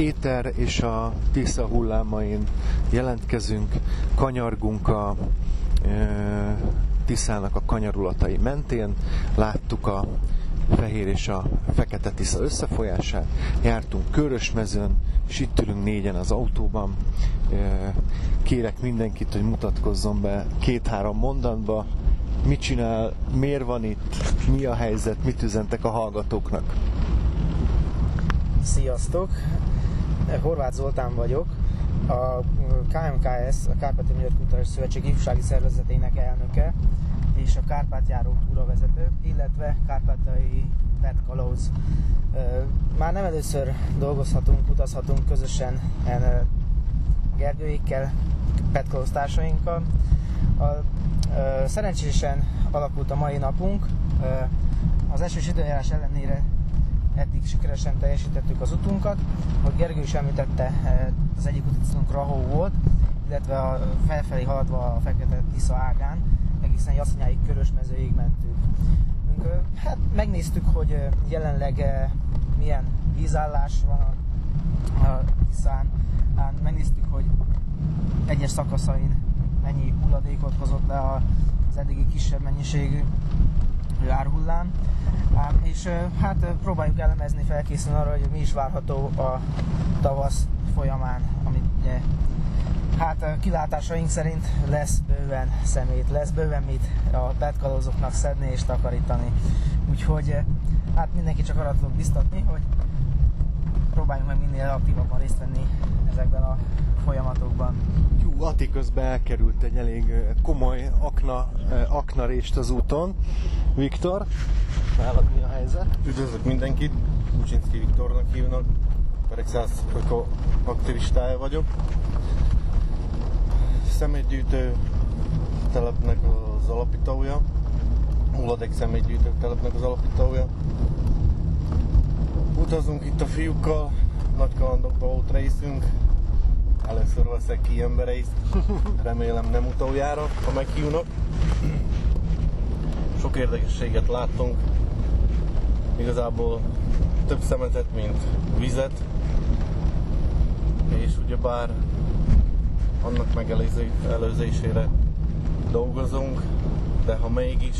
éter és a Tisza hullámain jelentkezünk, kanyargunk a e, Tiszának a kanyarulatai mentén. Láttuk a fehér és a fekete Tisza összefolyását. Jártunk Körösmezőn, és itt ülünk négyen az autóban. Kérek mindenkit, hogy mutatkozzon be két-három mondatba, mit csinál, miért van itt, mi a helyzet, mit üzentek a hallgatóknak. Sziasztok! Horváth Zoltán vagyok, a KMKS, a Kárpáti Magyar Kutatás Szövetség ifjúsági szervezetének elnöke és a Kárpátjáró túravezető, illetve Kárpátai Pet Kalóz. Már nem először dolgozhatunk, utazhatunk közösen Gergőikkel, Pet Kalóz társainkkal. Szerencsésen alakult a mai napunk. Az esős időjárás ellenére eddig sikeresen teljesítettük az utunkat. Ahogy Gergő is említette, az egyik útunk Rahó volt, illetve a felfelé haladva a Fekete Tisza ágán, egészen Jaszonyáig körösmezőig mentünk. Hát megnéztük, hogy jelenleg milyen vízállás van a, a Tiszán, megnéztük, hogy egyes szakaszain mennyi hulladékot hozott le az eddigi kisebb mennyiségű árhullám. És hát próbáljuk elemezni, felkészülni arra, hogy mi is várható a tavasz folyamán, amit ugye Hát kilátásaink szerint lesz bőven szemét, lesz bőven mit a petkalózoknak szedni és takarítani. Úgyhogy hát mindenki csak arra tudok biztatni, hogy próbáljunk meg minél aktívabban részt venni ezekben a folyamatokban. Jú, Ati közben elkerült egy elég komoly akna, aknarést az úton. Viktor, nálad mi a helyzet? Üdvözlök mindenkit, Kucsinszki Viktornak hívnak, Peregszász aktivistája vagyok. Személygyűjtő telepnek az alapítója, hulladék személygyűjtő telepnek az alapítója. Utazunk itt a fiúkkal, nagy kalandokba volt részünk, Először veszek ki embereiszt, remélem nem utoljára, ha meghívnak. Sok érdekességet láttunk, igazából több szemetet, mint vizet, és ugyebár annak megelőzésére dolgozunk, de ha mégis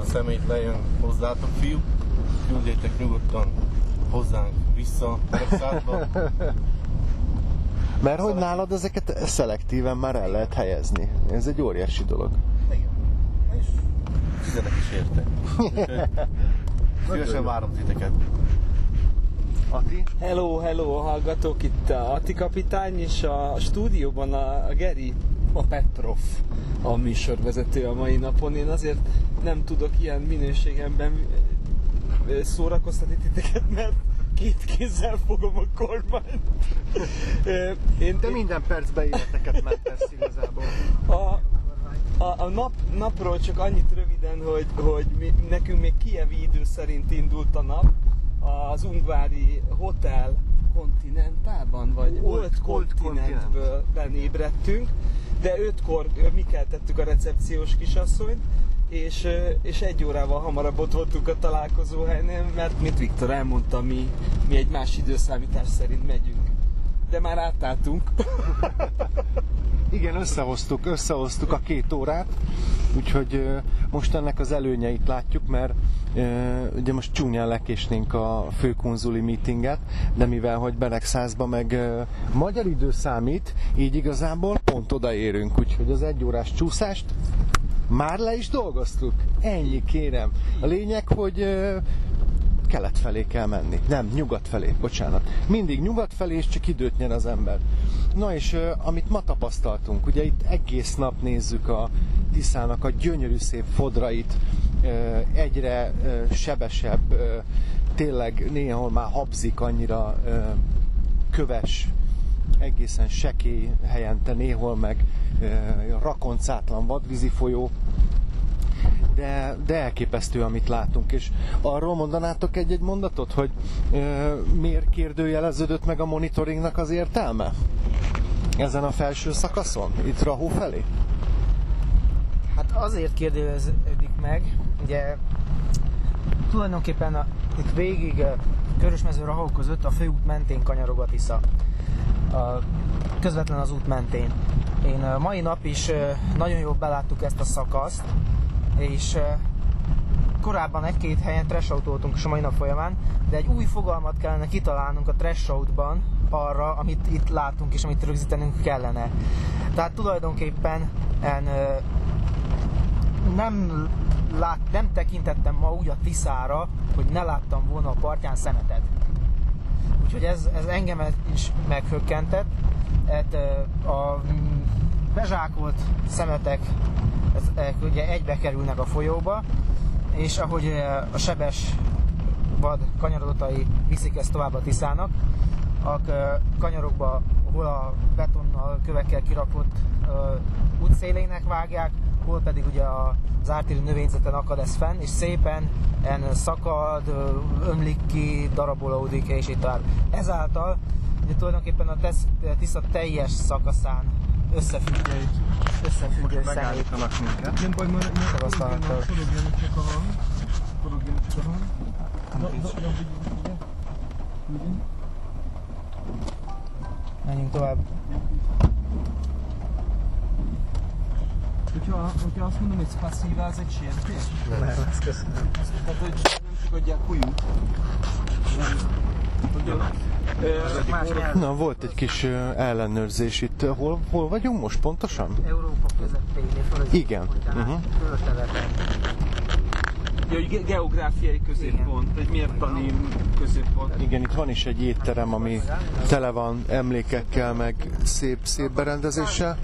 a szemét lejön hozzátok fiúk, küldjétek nyugodtan hozzánk vissza Texasba, Mert hogy nálad ezeket szelektíven már el lehet helyezni. Ez egy óriási dolog. Igen. És fizetek is érte. Szívesen várom titeket. Ati? Hello, hello, hallgatók, itt a Ati kapitány, és a stúdióban a, a Geri, a Petrov, a műsorvezető a mai napon. Én azért nem tudok ilyen minőségemben szórakoztatni titeket, mert két kézzel fogom a kormányt. Én, Te minden percben életeket mentesz igazából. A, a, a nap, napról csak annyit röviden, hogy, hogy mi, nekünk még kievi idő szerint indult a nap. Az Ungvári Hotel kontinentában, vagy Old, Old Continentből benébredtünk, de ötkor mi keltettük a recepciós kisasszonyt, és, és egy órával hamarabb ott voltunk a találkozóhelynél, mert mint Viktor elmondta, mi, mi egy más időszámítás szerint megyünk. De már átálltunk. Igen, összehoztuk, összehoztuk a két órát, úgyhogy most ennek az előnyeit látjuk, mert ugye most csúnyán lekésnénk a főkonzuli meetinget, de mivel, hogy Beregszázba meg magyar idő számít, így igazából pont odaérünk, úgyhogy az egy órás csúszást már le is dolgoztuk. Ennyi kérem. A lényeg, hogy kelet felé kell menni. Nem, nyugat felé, bocsánat. Mindig nyugat felé, és csak időt nyer az ember. Na és amit ma tapasztaltunk, ugye itt egész nap nézzük a Tiszának a gyönyörű szép fodrait, egyre sebesebb, tényleg néhol már habzik annyira köves, egészen sekély helyente, néhol meg rakoncátlan vadvízi folyó, de, de elképesztő, amit látunk. És arról mondanátok egy-egy mondatot, hogy ö, miért kérdőjeleződött meg a monitoringnak az értelme? Ezen a felső szakaszon? Itt Rahó felé? Hát azért kérdőjeleződik meg, ugye tulajdonképpen a, itt végig Körösmező Rahó között a főút mentén kanyarog a Tisza. A, közvetlen az út mentén. Én uh, mai nap is nagyon jól beláttuk ezt a szakaszt, és korábban egy-két helyen trash is a mai nap folyamán, de egy új fogalmat kellene kitalálnunk a trash outban arra, amit itt látunk és amit rögzítenünk kellene. Tehát tulajdonképpen en, nem, lát, nem tekintettem ma úgy a Tiszára, hogy ne láttam volna a partján szemetet. Úgyhogy ez, ez engem is meghökkentett. Hát, a bezsákolt szemetek ezek ugye egybe kerülnek a folyóba, és ahogy a sebes vad kanyarodatai viszik ezt tovább a Tiszának, a kanyarokba, hol a betonnal, kövekkel kirakott útszélének vágják, hol pedig ugye az ártéri növényzeten akad ez fenn, és szépen en szakad, ömlik ki, darabolódik, és így tovább. Ezáltal ugye tulajdonképpen a Tisza teljes szakaszán összefüggő, összefüggő Megállítanak minket. Nem baj, mert Tapasztalattal. forogjanak csak a hang. Forogjanak csak a hang. Menjünk tovább. Hogyha, hogyha azt mondom, hogy spasszíva, az egy sértés. Nem, ezt köszönöm. Tehát, hogy nem. Más nyelv. Na, volt egy kis ellenőrzés itt. Hol, hol vagyunk most pontosan? Európa közepén, Igen. Uh-huh. Ja, hogy ge- geográfiai középpont, egy mértani középpont. Igen, itt van is egy étterem, ami tele van emlékekkel, meg szép, szép berendezéssel.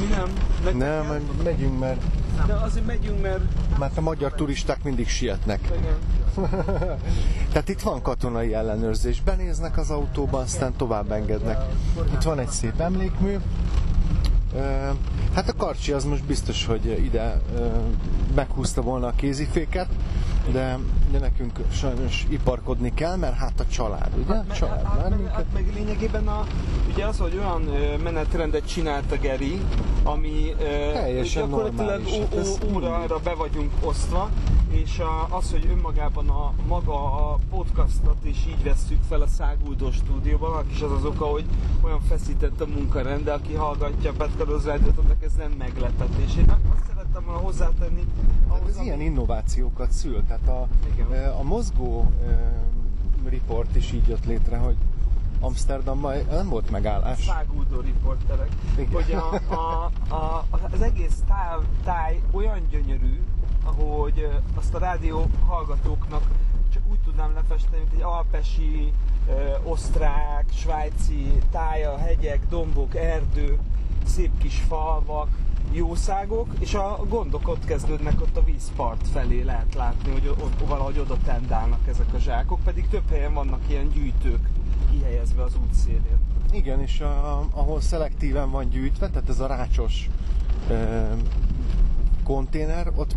Mi nem? Meg Nem, meg- megyünk, mert, De azért megyünk, mert... mert a magyar turisták mindig sietnek. Igen. Tehát itt van katonai ellenőrzés. Benéznek az autóba, aztán tovább engednek. Itt van egy szép emlékmű. Hát a karcsi az most biztos, hogy ide meghúzta volna a kéziféket, de, de nekünk sajnos iparkodni kell, mert hát a család, ugye? Hát, Család hát, már meg, hát meg lényegében a, ugye az, hogy olyan menetrendet csinált a Geri, ami Teljesen gyakorlatilag normális. Hát órára be vagyunk osztva, és az, hogy önmagában a maga a podcastot is így vesszük fel a Száguldó stúdióban, annak is az az oka, hogy olyan feszített a munkarend, de aki hallgatja a Petkaroz Rádiót, annak ez nem meglepetés. Én azt szerettem volna hozzátenni, Hát ahhoz, ez ilyen innovációkat szül, tehát a, Igen. a mozgó report is így jött létre, hogy Amsterdamban nem volt megállás. száguldó riporterek, Igen. hogy a, a, a, az egész táj, táj olyan gyönyörű, hogy ö, azt a rádió hallgatóknak csak úgy tudnám lefesteni, mint egy alpesi, ö, osztrák, svájci tája, hegyek, dombok, erdő, szép kis falvak, jószágok, és a gondok ott kezdődnek ott a vízpart felé lehet látni, hogy ott valahogy oda tendálnak ezek a zsákok, pedig több helyen vannak ilyen gyűjtők kihelyezve az útszélén. Igen, és a, ahol szelektíven van gyűjtve, tehát ez a rácsos ö, konténer, ott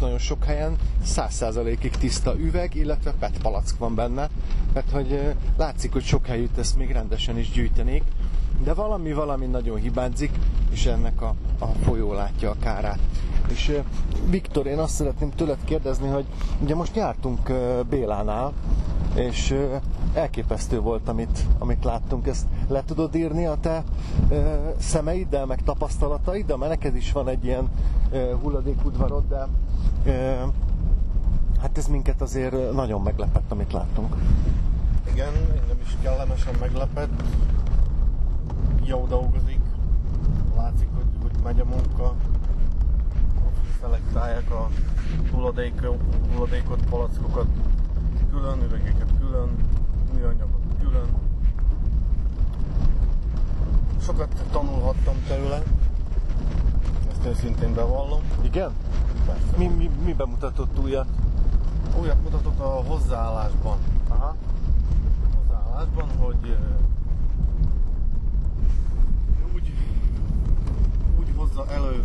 nagyon sok helyen 100%-ig tiszta üveg, illetve PET palack van benne, mert hogy látszik, hogy sok helyütt ezt még rendesen is gyűjtenék, de valami, valami nagyon hibázik, és ennek a, a folyó látja a kárát. És Viktor, én azt szeretném tőled kérdezni, hogy ugye most jártunk Bélánál, és elképesztő volt, amit, amit láttunk. Ezt le tudod írni a te ö, szemeiddel, meg tapasztalataiddal, mert neked is van egy ilyen ö, hulladékudvarod, de ö, hát ez minket azért nagyon meglepett, amit láttunk. Igen, engem is kellemesen meglepett. Jó dolgozik. Látszik, hogy, hogy megy a munka. Szelektálják a hulladék, hulladékot, palackokat külön, üvegeket külön, műanyagot külön. Sokat tanulhattam tőle, ezt őszintén bevallom. Igen? Persze. Mi, mi, mi bemutatott újat? Újat mutatott a hozzáállásban. Aha. hozzáállásban, hogy úgy, úgy hozza elő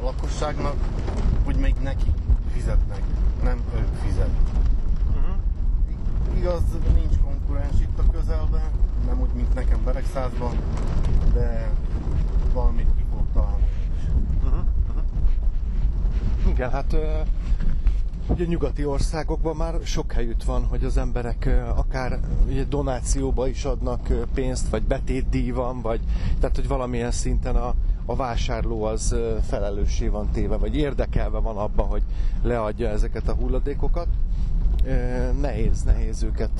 a lakosságnak, hogy még neki fizetnek, nem ők fizet. Igaz, nincs konkurens itt a közelben, nem úgy, mint nekem Beregszázban, de valamit ki fog találni. Uh-huh. Uh-huh. Igen, hát Ugye nyugati országokban már sok helyütt van, hogy az emberek akár ugye donációba is adnak pénzt, vagy betétdíj van, vagy tehát, hogy valamilyen szinten a, a vásárló az felelőssé van téve, vagy érdekelve van abba, hogy leadja ezeket a hulladékokat. Nehéz, nehéz őket,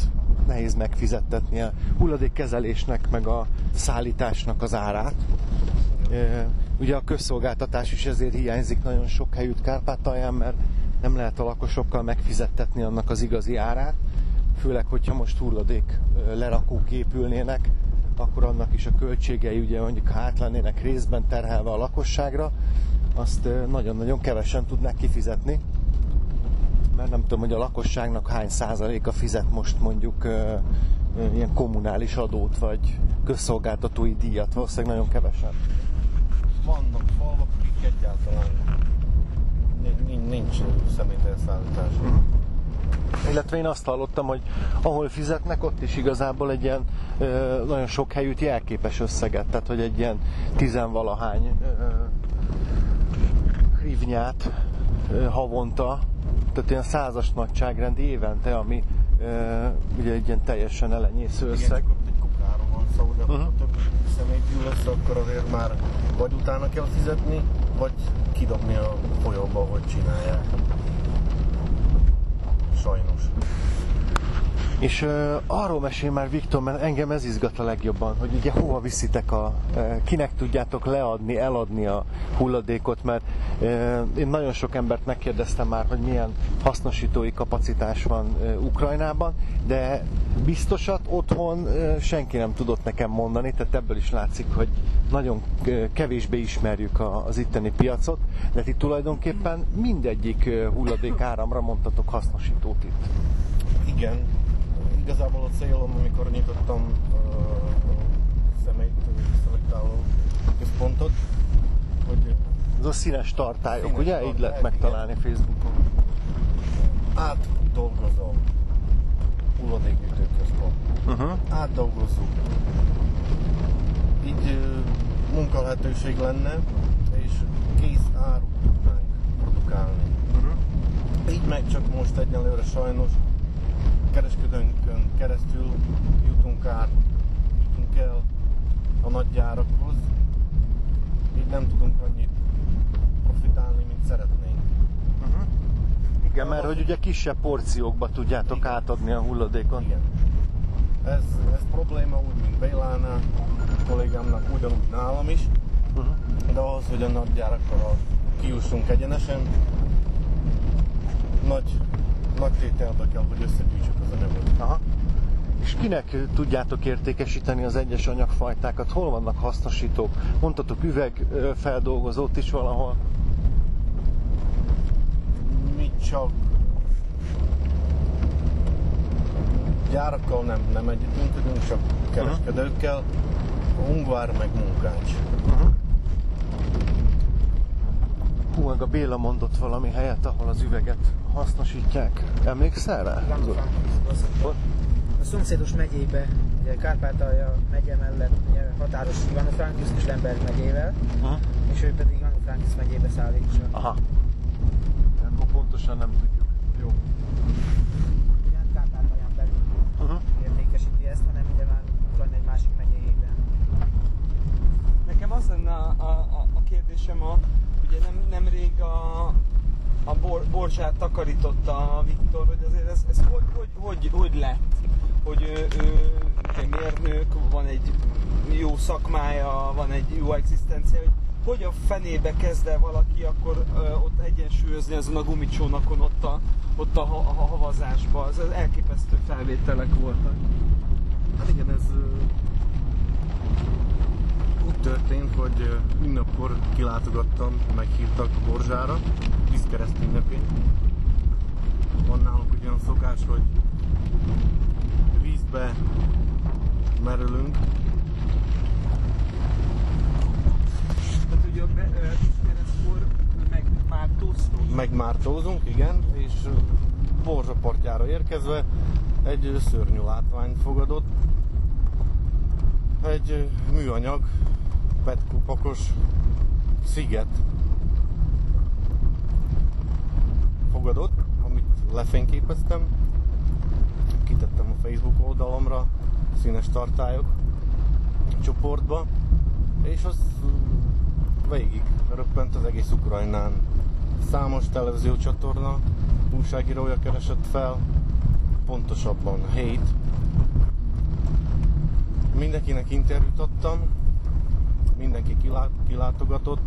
nehéz megfizettetni a hulladékkezelésnek, meg a szállításnak az árát. Ugye a közszolgáltatás is ezért hiányzik nagyon sok helyütt Kárpátalján, mert nem lehet a lakosokkal megfizettetni annak az igazi árát, főleg, hogyha most hulladék lerakók épülnének, akkor annak is a költségei ugye mondjuk ha át lennének részben terhelve a lakosságra, azt nagyon-nagyon kevesen tudnák kifizetni mert nem tudom, hogy a lakosságnak hány százaléka fizet most mondjuk ö, ö, ilyen kommunális adót, vagy közszolgáltatói díjat, valószínűleg nagyon kevesen. Vannak falvak, akik egyáltalán ni- ni- nincs személytelszállítás. Illetve én azt hallottam, hogy ahol fizetnek, ott is igazából egy ilyen ö, nagyon sok helyütt jelképes összeget, tehát hogy egy ilyen tizenvalahány ö, ö, havonta, tehát ilyen százas nagyságrend évente, ami ö, ugye egy ilyen teljesen elenyésző Igen, összeg. ott egy kukáról van szó, de Mhm. uh-huh. több személy gyűl össze, akkor azért már vagy utána kell fizetni, vagy kidobni a folyóba, hogy csinálják. Sajnos. És uh, arról mesél már Viktor, mert engem ez izgat a legjobban, hogy ugye hova viszitek a, uh, kinek tudjátok leadni, eladni a hulladékot, mert uh, én nagyon sok embert megkérdeztem már, hogy milyen hasznosítói kapacitás van uh, Ukrajnában, de biztosat otthon uh, senki nem tudott nekem mondani, tehát ebből is látszik, hogy nagyon kevésbé ismerjük a, az itteni piacot, de ti tulajdonképpen mindegyik hulladék áramra mondtatok hasznosítót itt. Igen, igazából a célom, amikor nyitottam uh, személyt szelektáló központot, hogy Ez a színes tartályok, Színes ugye? Így tartályok, lehet megtalálni Facebookon. átdolgozom hulladékgyűjtőközpont. Uh-huh. átdolgozzuk. Így munkalehetőség lenne, és kész árut tudnánk produkálni. Uh-huh. Így meg csak most egyelőre sajnos kereskedőnkön keresztül jutunk át, jutunk el a nagy gyárakhoz. Így nem tudunk annyit profitálni, mint szeretnénk. Uh-huh. Igen, mert hogy ugye kisebb porciókba tudjátok Igen. átadni a hulladékot. Igen. Ez, ez probléma úgy, mint Bélánál, kollégámnak ugyanúgy nálam is, Uh-huh. de ahhoz, hogy a nagy gyárakkal kiussunk egyenesen, nagy, nagy tételbe kell, hogy összegyűjtsük az anyagot. Aha. És kinek tudjátok értékesíteni az egyes anyagfajtákat? Hol vannak hasznosítók? Mondtatok üvegfeldolgozót is valahol? Mi csak gyárakkal nem, nem együttműködünk, csak kereskedőkkel, Ungvár meg Munkács. Hú, meg a Béla mondott valami helyet, ahol az üveget hasznosítják. Emlékszel rá? A szomszédos megyébe, ugye Kárpátalja megye mellett ugye, határos Ivano-Frankivsk és Lemberg megyével, Aha. és ő pedig Ivano-Frankivsk megyébe szállítsa. Aha. Akkor pontosan nem tudjuk. Jó. Ugye nem Kárpátalján belül Uh-huh. értékesíti ezt, hanem ugye már Ukrajna egy másik megyéjében. Nekem az lenne a, a, a- a kérdésem, a, ugye nem, nemrég a, a bor, borzsát takarította a Viktor, hogy azért ez, ez hogy, hogy, hogy, hogy lett? Hogy ő, ő mérnök, van egy jó szakmája, van egy jó egzisztencia, hogy hogy a fenébe kezd el valaki akkor ö, ott egyensúlyozni azon a gumicsónakon ott a, ott a, ha, a havazásba. Ez, elképesztő felvételek voltak. Hát igen, ez úgy történt, hogy ünnepkor kilátogattam, meghívtak Borzsára, vízkereszt ünnepén. Van nálunk ugye olyan szokás, hogy vízbe merülünk, Tehát ugye a be- ö, keresztkor megmártóztunk. megmártózunk, igen, és Borzsa partjára érkezve egy szörnyű látványt fogadott. Egy műanyag, petkupakos sziget fogadott, amit lefényképeztem, kitettem a Facebook oldalomra, színes tartályok csoportba, és az végig röppent az egész Ukrajnán. Számos televíziócsatorna újságírója keresett fel, pontosabban hate. Mindenkinek interjút adtam, mindenki kilátogatott,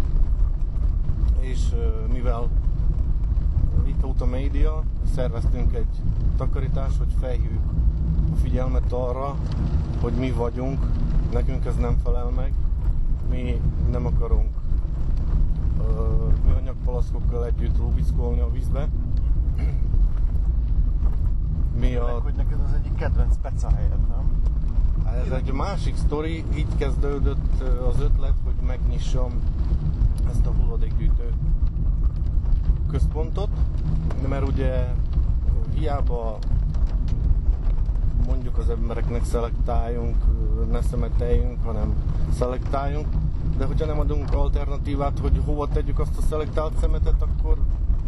és mivel itt a média, szerveztünk egy takarítást, hogy felhívjuk a figyelmet arra, hogy mi vagyunk, nekünk ez nem felel meg, mi nem akarunk műanyagpalaszkokkal együtt lubickolni a vízbe. Mi a... Hogy neked az egyik kedvenc peca helyed, nem? Ez egy másik sztori, így kezdődött az ötlet, hogy megnyissam ezt a hulladékgyűjtő központot, mert ugye hiába mondjuk az embereknek szelektáljunk, ne szemeteljünk, hanem szelektáljunk, de hogyha nem adunk alternatívát, hogy hova tegyük azt a szelektált szemetet, akkor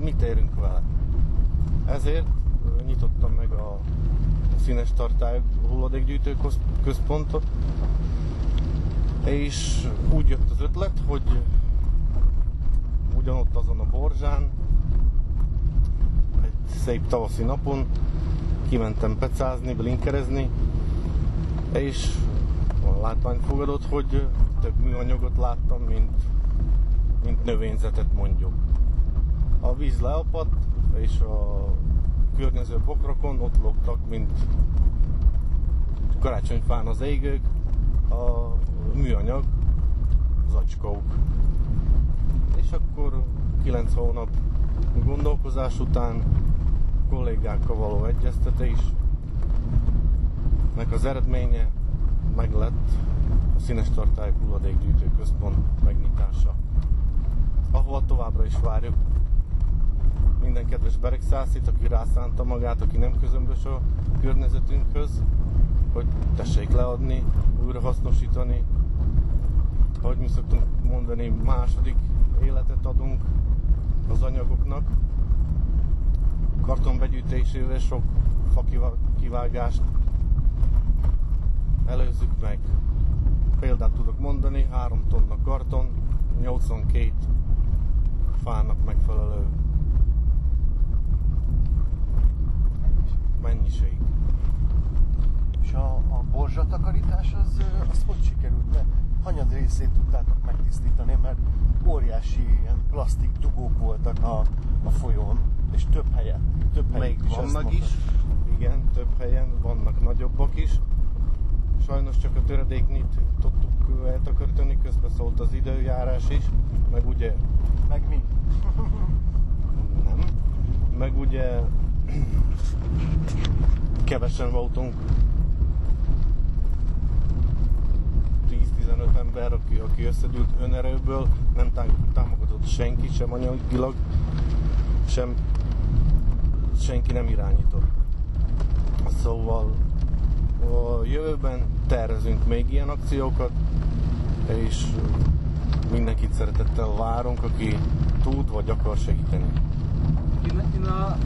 mit érünk vele? Ezért nyitottam meg a színes tartály hulladékgyűjtő központot, és úgy jött az ötlet, hogy ugyanott azon a borzsán, egy szép tavaszi napon kimentem pecázni, blinkerezni, és a látvány fogadott, hogy több műanyagot láttam, mint, mint növényzetet mondjuk. A víz leapadt, és a környező bokrokon ott lógtak, mint karácsonyfán az égők, a műanyag zacskók. És akkor 9 hónap gondolkozás után kollégákkal való egyeztetés, meg az eredménye meg lett a Színes Tartály Hulladékgyűjtő Központ megnyitása, ahova továbbra is várjuk minden kedves beregszászit, aki rászánta magát, aki nem közömbös a környezetünkhöz, hogy tessék leadni, újra hasznosítani. Ahogy mi szoktunk mondani, második életet adunk az anyagoknak. Karton begyűjtésével sok fa kivágást előzzük meg. Példát tudok mondani, 3 tonna karton, 82 fának megfelelő mennyiség. És a, a borzsatakarítás az, az hogy sikerült? Mert hanyad részét tudtátok megtisztítani, mert óriási ilyen plastik dugók voltak a, a folyón, és több helyen. Több helyen Még is vannak is, igen, több helyen, vannak nagyobbak is. Sajnos csak a töredéknyit tudtuk eltakarítani, közben szólt az időjárás is, meg ugye... Meg mi? Nem. Meg ugye kevesen voltunk 10-15 ember, aki, aki összegyűlt önerőből, nem támogatott senki, sem anyagilag, sem senki nem irányított. Szóval a jövőben tervezünk még ilyen akciókat, és mindenkit szeretettel várunk, aki tud vagy akar segíteni. Én, én a, a,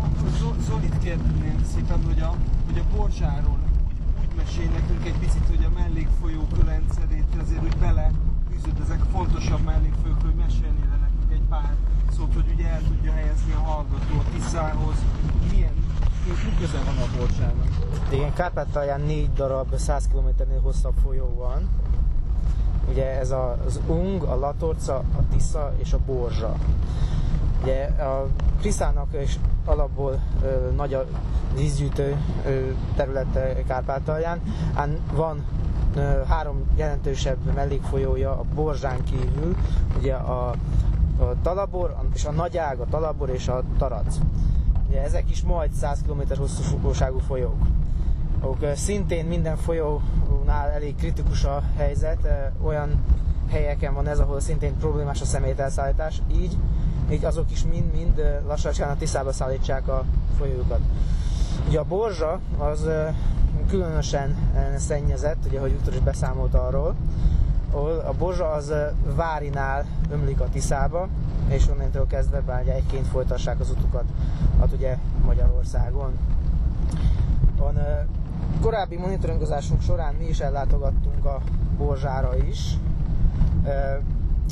a, Zolit kérném szépen, hogy a, hogy a Borzsáról úgy, úgy mesél nekünk egy picit, hogy a mellékfolyók rendszerét azért úgy bele fűződ, ezek fontosabb mellékfolyók, hogy mesélnél nekünk egy pár szót, hogy ugye el tudja helyezni a hallgató a Tiszához, milyen, mi van a Borzsának? Igen, Kárpátalján négy darab 100 km-nél hosszabb folyó van. Ugye ez az Ung, a Latorca, a Tisza és a Borzsa. Ugye a Kriszának és alapból ö, nagy a vízgyűjtő ö, területe Kárpátalján, ám van ö, három jelentősebb mellékfolyója a Borzsán kívül, ugye a, a Talabor és a Nagyág, a Talabor és a Tarac. Ugye ezek is majd 100 km hosszúságú folyók. Ook szintén minden folyónál elég kritikus a helyzet, olyan helyeken van ez, ahol szintén problémás a szemételszállítás, így így azok is mind-mind lassan a Tiszába szállítsák a folyókat. Ugye a borzsa az különösen szennyezett, ugye, hogy Viktor is beszámolt arról, a borzsa az Várinál ömlik a Tiszába, és onnantól kezdve bár egyként folytassák az utukat, hát ugye Magyarországon. Van, korábbi monitoringozásunk során mi is ellátogattunk a Borzsára is.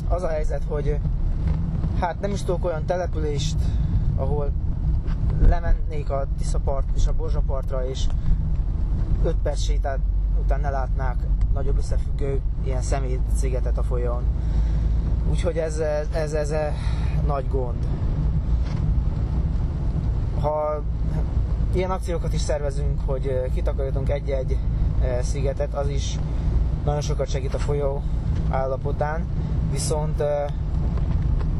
Az a helyzet, hogy hát nem is tudok olyan települést, ahol lemennék a Tiszapart és a Borzsapartra, és 5 perc sétát után ne látnák nagyobb összefüggő ilyen szemét a folyón. Úgyhogy ez, ez, ez, ez nagy gond. Ha ilyen akciókat is szervezünk, hogy kitakarítunk egy-egy szigetet, az is nagyon sokat segít a folyó állapotán, viszont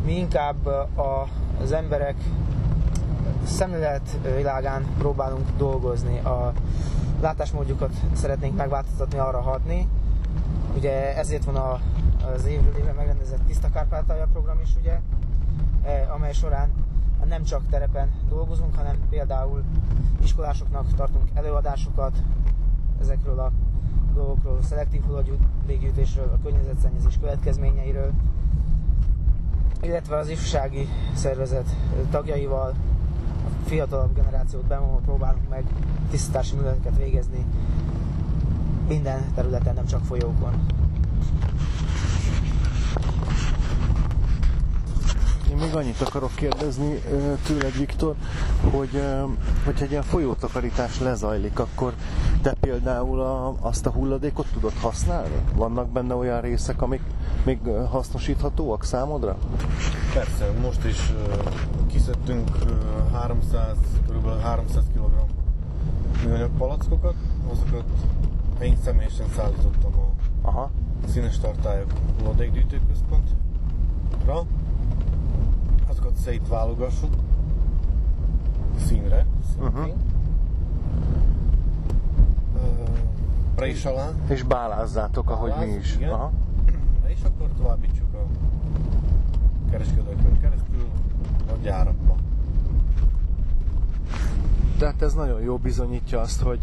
mi inkább a, az emberek szemlélet világán próbálunk dolgozni. A látásmódjukat szeretnénk megváltoztatni, arra hatni. Ugye ezért van a, az évről évre megrendezett Tiszta Kárpátalja program is, ugye, e, amely során nem csak terepen dolgozunk, hanem például iskolásoknak tartunk előadásokat ezekről a dolgokról, a szelektív hulladékgyűjtésről, a környezetszennyezés következményeiről, illetve az ifjúsági szervezet tagjaival, a fiatalabb generációt bevonva próbálunk meg tisztítási műveleteket végezni minden területen, nem csak folyókon. Én még annyit akarok kérdezni tőled, Viktor, hogy hogyha egy ilyen folyótakarítás lezajlik, akkor te például a, azt a hulladékot tudod használni? Vannak benne olyan részek, amik még hasznosíthatóak számodra? Persze, most is kiszedtünk uh, 300, kb. 300 kg műanyag palackokat, azokat én személyesen szállítottam a Aha. színes tartályok hulladékgyűjtőközpontra. Azokat szétválogassuk színre, szintén. Uh-huh. Prés alá, És bálázzátok, ahogy mi Báláz, is. igen. Aha. és akkor továbbítsuk a kereskedőkön keresztül a gyárakba. Tehát ez nagyon jó bizonyítja azt, hogy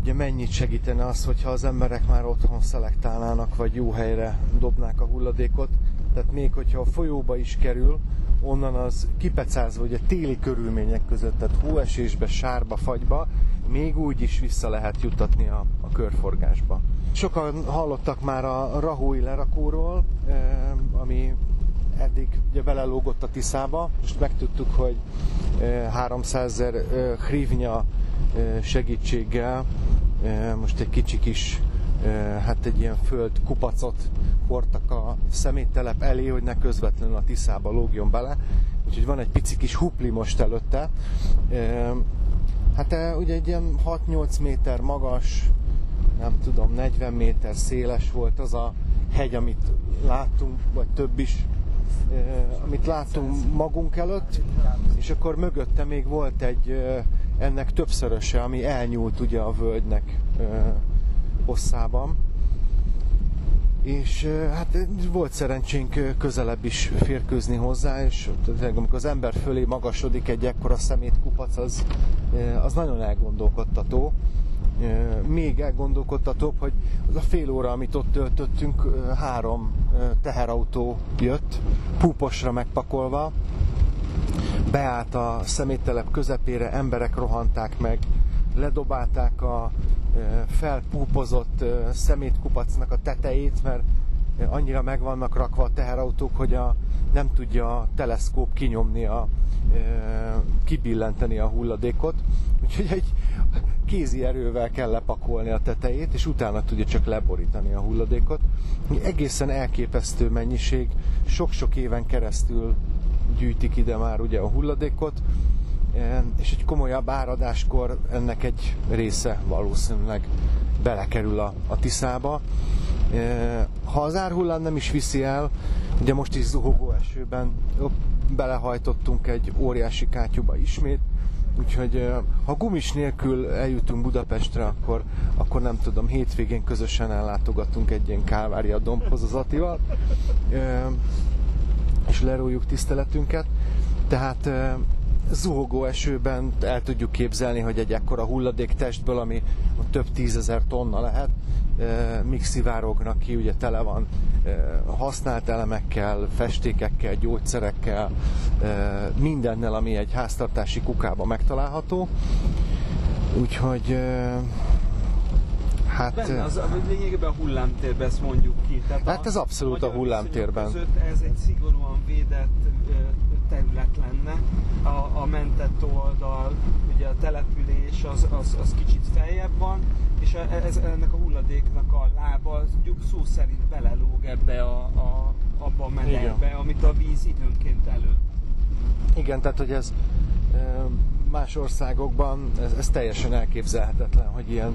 ugye mennyit segítene az, hogyha az emberek már otthon szelektálnának, vagy jó helyre dobnák a hulladékot. Tehát még hogyha a folyóba is kerül, onnan az kipecázva, ugye téli körülmények között, tehát hóesésbe, sárba, fagyba, még úgy is vissza lehet juttatni a, a körforgásba. Sokan hallottak már a Rahói lerakóról, eh, ami eddig ugye belelógott a Tiszába, most megtudtuk, hogy eh, 300 ezer eh, hrivnya eh, segítséggel eh, most egy kicsi kis eh, hát egy ilyen föld kupacot hordtak a szeméttelep elé, hogy ne közvetlenül a Tiszába lógjon bele. Úgyhogy van egy pici kis hupli most előtte. Hát ugye egy ilyen 6-8 méter magas, nem tudom, 40 méter széles volt az a hegy, amit láttunk, vagy több is, amit láttunk magunk előtt, és akkor mögötte még volt egy ennek többszöröse, ami elnyúlt ugye a völgynek hosszában. És hát volt szerencsénk közelebb is férkőzni hozzá, és amikor az ember fölé magasodik egy ekkora szemétkupac, az, az nagyon elgondolkodtató. Még elgondolkodtatóbb, hogy az a fél óra, amit ott töltöttünk, három eh, teherautó jött, púposra megpakolva, beállt a szeméttelep közepére, emberek rohanták meg, ledobálták a felpúpozott szemétkupacnak a tetejét, mert annyira meg vannak rakva a teherautók, hogy a, nem tudja a teleszkóp kinyomni, a, kibillenteni a hulladékot. Úgyhogy egy kézi erővel kell lepakolni a tetejét, és utána tudja csak leborítani a hulladékot. Egészen elképesztő mennyiség, sok-sok éven keresztül gyűjtik ide már ugye a hulladékot, és egy komolyabb áradáskor ennek egy része valószínűleg belekerül a, a Tiszába. Ha az árhullám nem is viszi el, ugye most is zuhogó esőben belehajtottunk egy óriási kátyúba ismét, úgyhogy ha gumis nélkül eljutunk Budapestre, akkor, akkor nem tudom, hétvégén közösen ellátogatunk egy ilyen Kálvária dombhoz az Atival, és lerújjuk tiszteletünket. Tehát zuhogó esőben el tudjuk képzelni, hogy egy ekkora hulladéktestből, ami több tízezer tonna lehet, míg szivárognak ki, ugye tele van használt elemekkel, festékekkel, gyógyszerekkel, mindennel, ami egy háztartási kukában megtalálható. Úgyhogy Hát, Benne az, lényegében a hullámtérben ezt mondjuk ki. Tehát hát ez abszolút a, a hullámtérben. Között ez egy szigorúan védett terület lenne. A, a mentett oldal, ugye a település az, az, az kicsit feljebb van, és ez, ennek a hulladéknak a lába szó szerint belelóg ebbe a, a, abba a melegbe, amit a víz időnként elő. Igen, tehát hogy ez más országokban ez, ez teljesen elképzelhetetlen, hogy ilyen,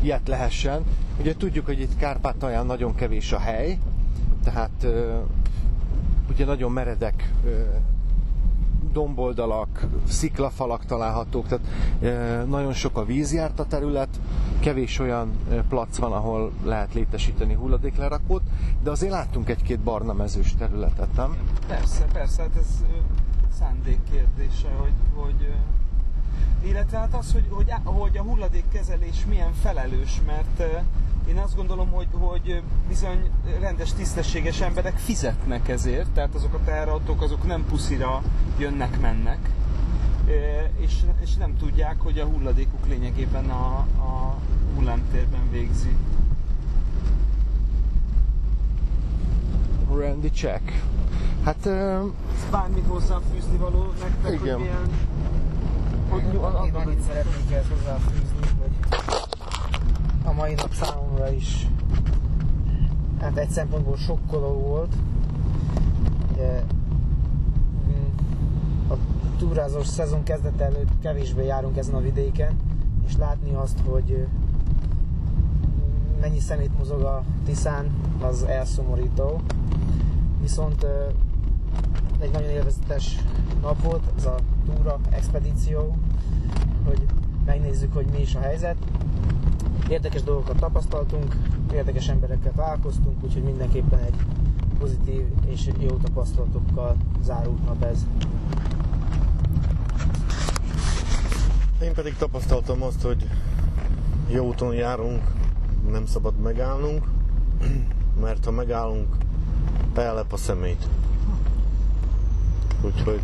ilyet lehessen. Ugye tudjuk, hogy itt Kárpátalján nagyon kevés a hely, tehát ugye nagyon meredek domboldalak, sziklafalak találhatók, tehát e, nagyon sok a vízjárt a terület, kevés olyan plac van, ahol lehet létesíteni hulladéklerakót, de azért láttunk egy-két barna mezős területet, nem? Persze, persze, hát ez szándék kérdése, hogy, hogy illetve hát az, hogy, hogy, hogy a hulladékkezelés milyen felelős, mert én azt gondolom, hogy, hogy bizony rendes, tisztességes emberek fizetnek ezért, tehát azok a teherautók azok nem puszira jönnek-mennek, és, és nem tudják, hogy a hulladékuk lényegében a, a hullámtérben végzi. Randy check. Hát... Uh... Bármit hozzáfűzni való nektek, igen. hogy milyen... Én annyit szeretnék ezt hozzáfűzni, hogy a mai nap számomra is hát egy szempontból sokkoló volt. Ugye, mm, a túrázós szezon kezdete előtt kevésbé járunk ezen a vidéken, és látni azt, hogy mennyi szemét mozog a Tiszán, az elszomorító. Viszont egy nagyon élvezetes nap volt, ez a túra, expedíció, hogy megnézzük, hogy mi is a helyzet. Érdekes dolgokat tapasztaltunk, érdekes emberekkel találkoztunk, úgyhogy mindenképpen egy pozitív és jó tapasztalatokkal zárult nap ez. Én pedig tapasztaltam azt, hogy jó úton járunk, nem szabad megállnunk, mert ha megállunk, ellep a szemét. Úgyhogy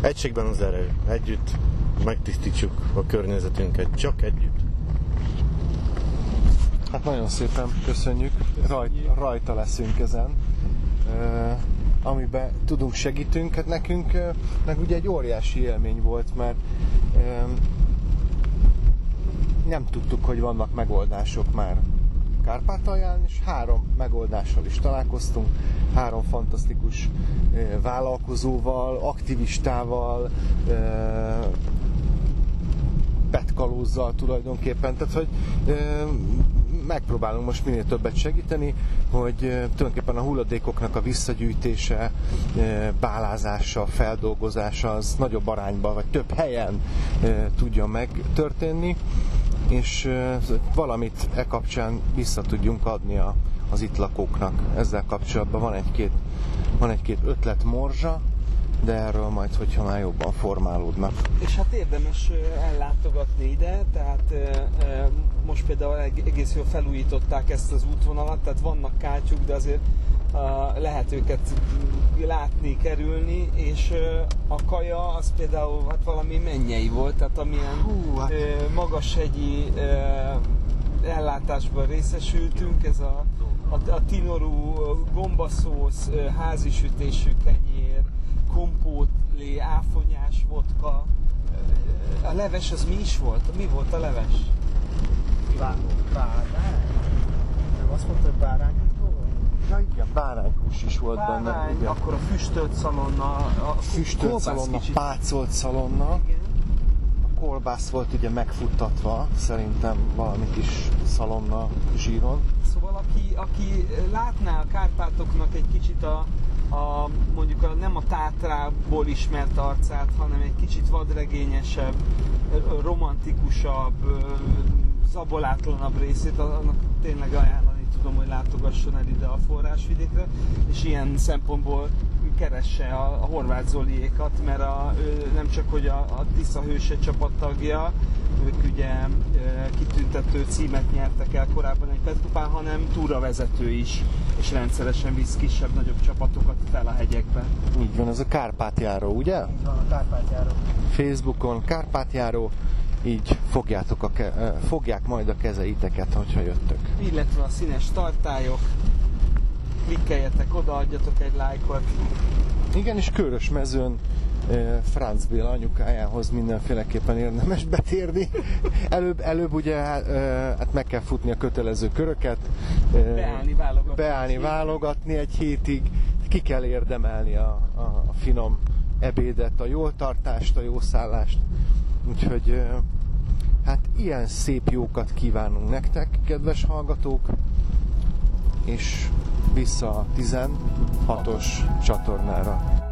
egységben az erő, együtt megtisztítsuk a környezetünket, csak együtt. Hát nagyon szépen köszönjük, Rajt, rajta leszünk ezen. Amiben tudunk, segítünk, hát nekünk meg ugye egy óriási élmény volt, mert nem tudtuk, hogy vannak megoldások már Kárpátalján, és három megoldással is találkoztunk, három fantasztikus vállalkozóval, aktivistával, petkalózzal tulajdonképpen. Tehát, hogy megpróbálunk most minél többet segíteni, hogy tulajdonképpen a hulladékoknak a visszagyűjtése, bálázása, feldolgozása az nagyobb arányban, vagy több helyen tudjon megtörténni, és valamit e kapcsán vissza tudjunk adni a, az itt lakóknak. Ezzel kapcsolatban van egy-két, van egy-két ötlet morzsa, de erről majd, hogyha már jobban formálódnak. És hát érdemes ellátogatni ide, tehát most például egész jól felújították ezt az útvonalat, tehát vannak kátyuk, de azért lehet őket látni, kerülni, és a kaja az például hát valami mennyei volt, tehát amilyen Hú, hát... magashegyi ellátásban részesültünk, ez a, a, a tinorú gombaszósz, házisütésű kenyér, kompótlé, áfonyás vodka. A leves az mi is volt? Mi volt a leves? Bárány? Nem azt mondta, hogy bárány? Ja igen, báránykús is volt Bárány, benne. Igen. akkor a füstölt szalonna, a füstölt szalonna, kicsit. pácolt szalonna. Igen. A kolbász volt ugye megfuttatva, szerintem valami kis szalonna zsíron. Szóval aki, aki látná a Kárpátoknak egy kicsit a, a, mondjuk a, nem a Tátrából ismert arcát, hanem egy kicsit vadregényesebb, romantikusabb, zabolátlanabb részét, annak tényleg ajánlani tudom, hogy látogasson el ide a forrásvidékre, és ilyen szempontból keresse a, a Horváth Zoliékat, mert a, nem csak hogy a, a Tisza hőse csapattagja, ők ugye kitüntető címet nyertek el korábban egy Petkupán, hanem túravezető is, és rendszeresen visz kisebb-nagyobb csapatokat fel a hegyekbe. Így van, ez a Kárpátjáró, ugye? Így van, a Kárpátjáró. Facebookon Kárpátjáró, így fogjátok a ke- fogják majd a kezeiteket, hogyha jöttök. Illetve a színes tartályok, klikkeljetek oda, adjatok egy lájkot. Igen, és Körös mezőn Franz Béla anyukájához mindenféleképpen érdemes betérni. Előbb, előbb ugye hát meg kell futni a kötelező köröket. Beállni, válogatni. Beállni, válogatni egy hétig. Ki kell érdemelni a, a, a finom ebédet, a jó tartást, a jó szállást. Úgyhogy hát ilyen szép jókat kívánunk nektek, kedves hallgatók, és vissza a 16-os csatornára.